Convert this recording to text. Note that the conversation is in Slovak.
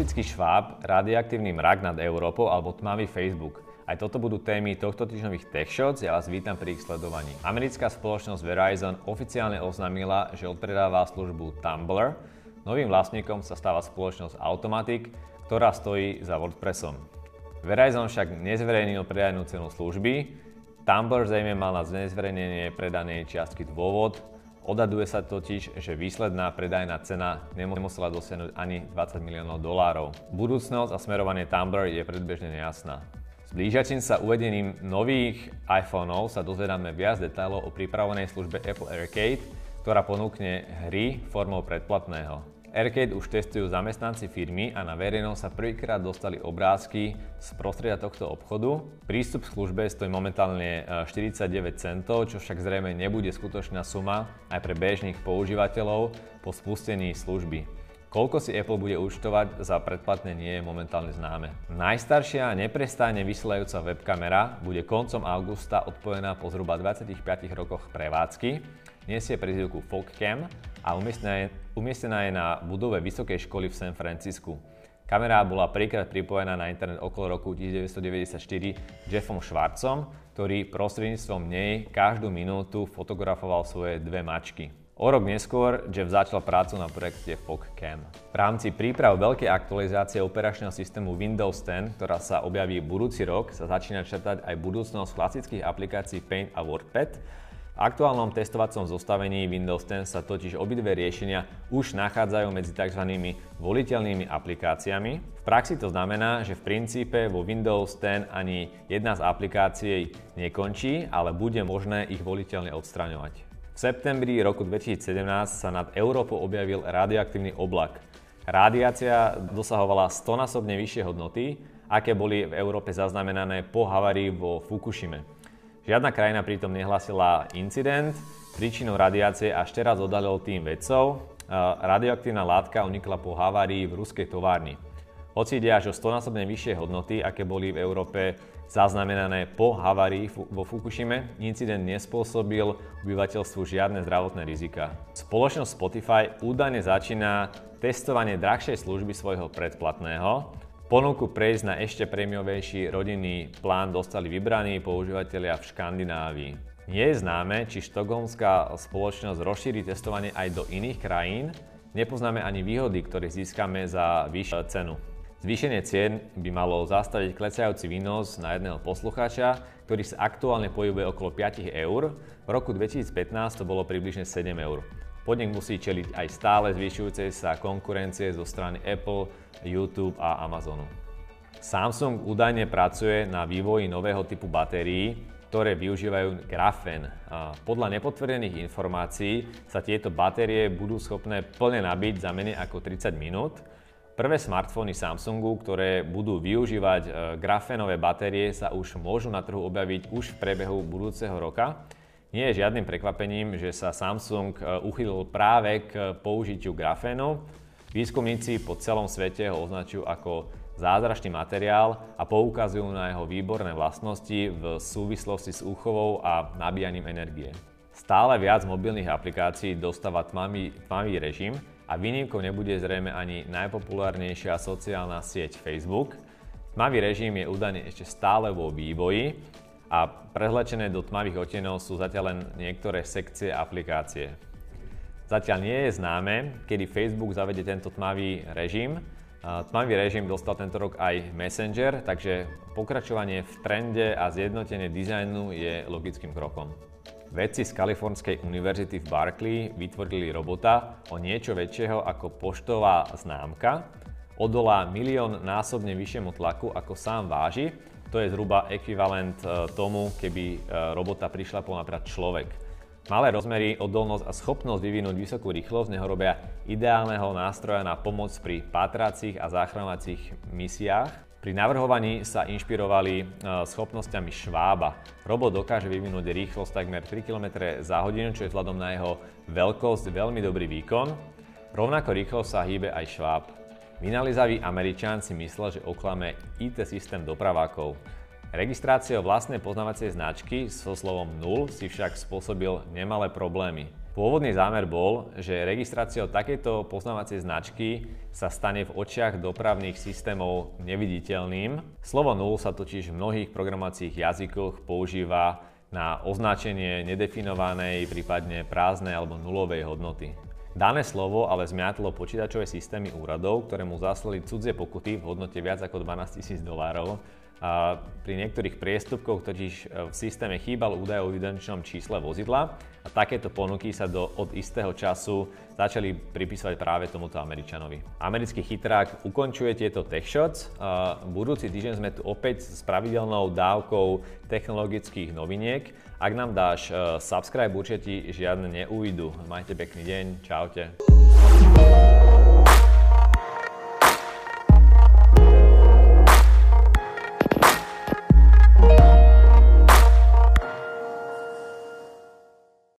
Mystický šváb, radioaktívny mrak nad Európou alebo tmavý Facebook. Aj toto budú témy tohto týždňových Tech Shots, ja vás vítam pri ich sledovaní. Americká spoločnosť Verizon oficiálne oznámila, že odpredáva službu Tumblr. Novým vlastníkom sa stáva spoločnosť Automatic, ktorá stojí za WordPressom. Verizon však nezverejnil predajnú cenu služby, Tumblr zrejme mal na nezverejnenie predanej čiastky dôvod, Odhaduje sa totiž, že výsledná predajná cena nemusela dosiahnuť ani 20 miliónov dolárov. Budúcnosť a smerovanie Tumblr je predbežne nejasná. S blížiacim sa uvedením nových iPhoneov sa dozvedáme viac detailov o pripravenej službe Apple Arcade, ktorá ponúkne hry formou predplatného. Arcade už testujú zamestnanci firmy a na verejnosť sa prvýkrát dostali obrázky z prostredia tohto obchodu. Prístup k službe stojí momentálne 49 e, centov, čo však zrejme nebude skutočná suma aj pre bežných používateľov po spustení služby. Koľko si Apple bude účtovať za predplatné nie je momentálne známe. Najstaršia neprestajne vysielajúca webkamera bude koncom augusta odpojená po zhruba 25 rokoch prevádzky. Nesie prezivku Fogcam a umiestnená je, na budove Vysokej školy v San Francisku. Kamera bola prvýkrát pripojená na internet okolo roku 1994 Jeffom Schwarzom, ktorý prostredníctvom nej každú minútu fotografoval svoje dve mačky. O rok neskôr Jeff začal prácu na projekte PogCam. V rámci príprav veľkej aktualizácie operačného systému Windows 10, ktorá sa objaví budúci rok, sa začína črtať aj budúcnosť klasických aplikácií Paint a WordPad, v aktuálnom testovacom zostavení Windows 10 sa totiž obidve riešenia už nachádzajú medzi tzv. voliteľnými aplikáciami. V praxi to znamená, že v princípe vo Windows 10 ani jedna z aplikácií nekončí, ale bude možné ich voliteľne odstraňovať. V septembri roku 2017 sa nad Európou objavil radioaktívny oblak. Radiácia dosahovala 100-násobne vyššie hodnoty, aké boli v Európe zaznamenané po havárii vo Fukushime. Žiadna krajina pritom nehlasila incident, príčinou radiácie až teraz odhalil tým vedcov. Radioaktívna látka unikla po havárii v ruskej továrni. Hoci ide až o 100-násobne vyššie hodnoty, aké boli v Európe zaznamenané po havárii vo Fukushime, incident nespôsobil obyvateľstvu žiadne zdravotné rizika. Spoločnosť Spotify údajne začína testovanie drahšej služby svojho predplatného, Ponuku prejsť na ešte prémiovejší rodinný plán dostali vybraní používateľia v Škandinávii. Nie je známe, či štokholmská spoločnosť rozšíri testovanie aj do iných krajín. Nepoznáme ani výhody, ktoré získame za vyššiu cenu. Zvýšenie cien by malo zastaviť klesajúci výnos na jedného poslucháča, ktorý sa aktuálne pohybuje okolo 5 eur. V roku 2015 to bolo približne 7 eur. Podnik musí čeliť aj stále zvyšujúcej sa konkurencie zo strany Apple, YouTube a Amazonu. Samsung údajne pracuje na vývoji nového typu batérií, ktoré využívajú grafén. Podľa nepotvrdených informácií sa tieto batérie budú schopné plne nabiť za menej ako 30 minút. Prvé smartfóny Samsungu, ktoré budú využívať e, grafénové batérie, sa už môžu na trhu objaviť už v priebehu budúceho roka. Nie je žiadnym prekvapením, že sa Samsung e, uchylil práve k použitiu grafénu. Výskumníci po celom svete ho označujú ako zázračný materiál a poukazujú na jeho výborné vlastnosti v súvislosti s úchovou a nabíjaním energie. Stále viac mobilných aplikácií dostáva tmavý, tmavý režim a výnimkou nebude zrejme ani najpopulárnejšia sociálna sieť Facebook. Tmavý režim je údajne ešte stále vo vývoji a prezlečené do tmavých otenov sú zatiaľ len niektoré sekcie aplikácie. Zatiaľ nie je známe, kedy Facebook zavede tento tmavý režim. Tmavý režim dostal tento rok aj Messenger, takže pokračovanie v trende a zjednotenie dizajnu je logickým krokom. Vedci z Kalifornskej univerzity v Berkeley vytvorili robota o niečo väčšieho ako poštová známka. Odolá milión násobne vyššiemu tlaku ako sám váži to je zhruba ekvivalent e, tomu, keby e, robota prišla po napríklad človek. Malé rozmery, odolnosť a schopnosť vyvinúť vysokú rýchlosť neho robia ideálneho nástroja na pomoc pri pátracích a záchranovacích misiách. Pri navrhovaní sa inšpirovali e, schopnosťami Švába. Robot dokáže vyvinúť rýchlosť takmer 3 km za hodinu, čo je vzhľadom na jeho veľkosť veľmi dobrý výkon. Rovnako rýchlo sa hýbe aj Šváb. Vynalizavý Američan si myslel, že oklame IT systém dopravákov. Registráciou vlastnej poznávacej značky so slovom 0 si však spôsobil nemalé problémy. Pôvodný zámer bol, že registráciou takejto poznávacej značky sa stane v očiach dopravných systémov neviditeľným. Slovo nul sa totiž v mnohých programovacích jazykoch používa na označenie nedefinovanej, prípadne prázdnej alebo nulovej hodnoty. Dané slovo ale zmiatlo počítačové systémy úradov, ktoré mu zaslali cudzie pokuty v hodnote viac ako 12 000 dolárov pri niektorých priestupkoch totiž e, v systéme chýbal údaj o evidenčnom čísle vozidla a takéto ponuky sa do, od istého času začali pripísať práve tomuto Američanovi. Americký chytrák ukončuje tieto tech shots. Budúci týždeň sme tu opäť s pravidelnou dávkou technologických noviniek. Ak nám dáš uh, subscribe, určite ti žiadne neujdu. Majte pekný deň, čaute.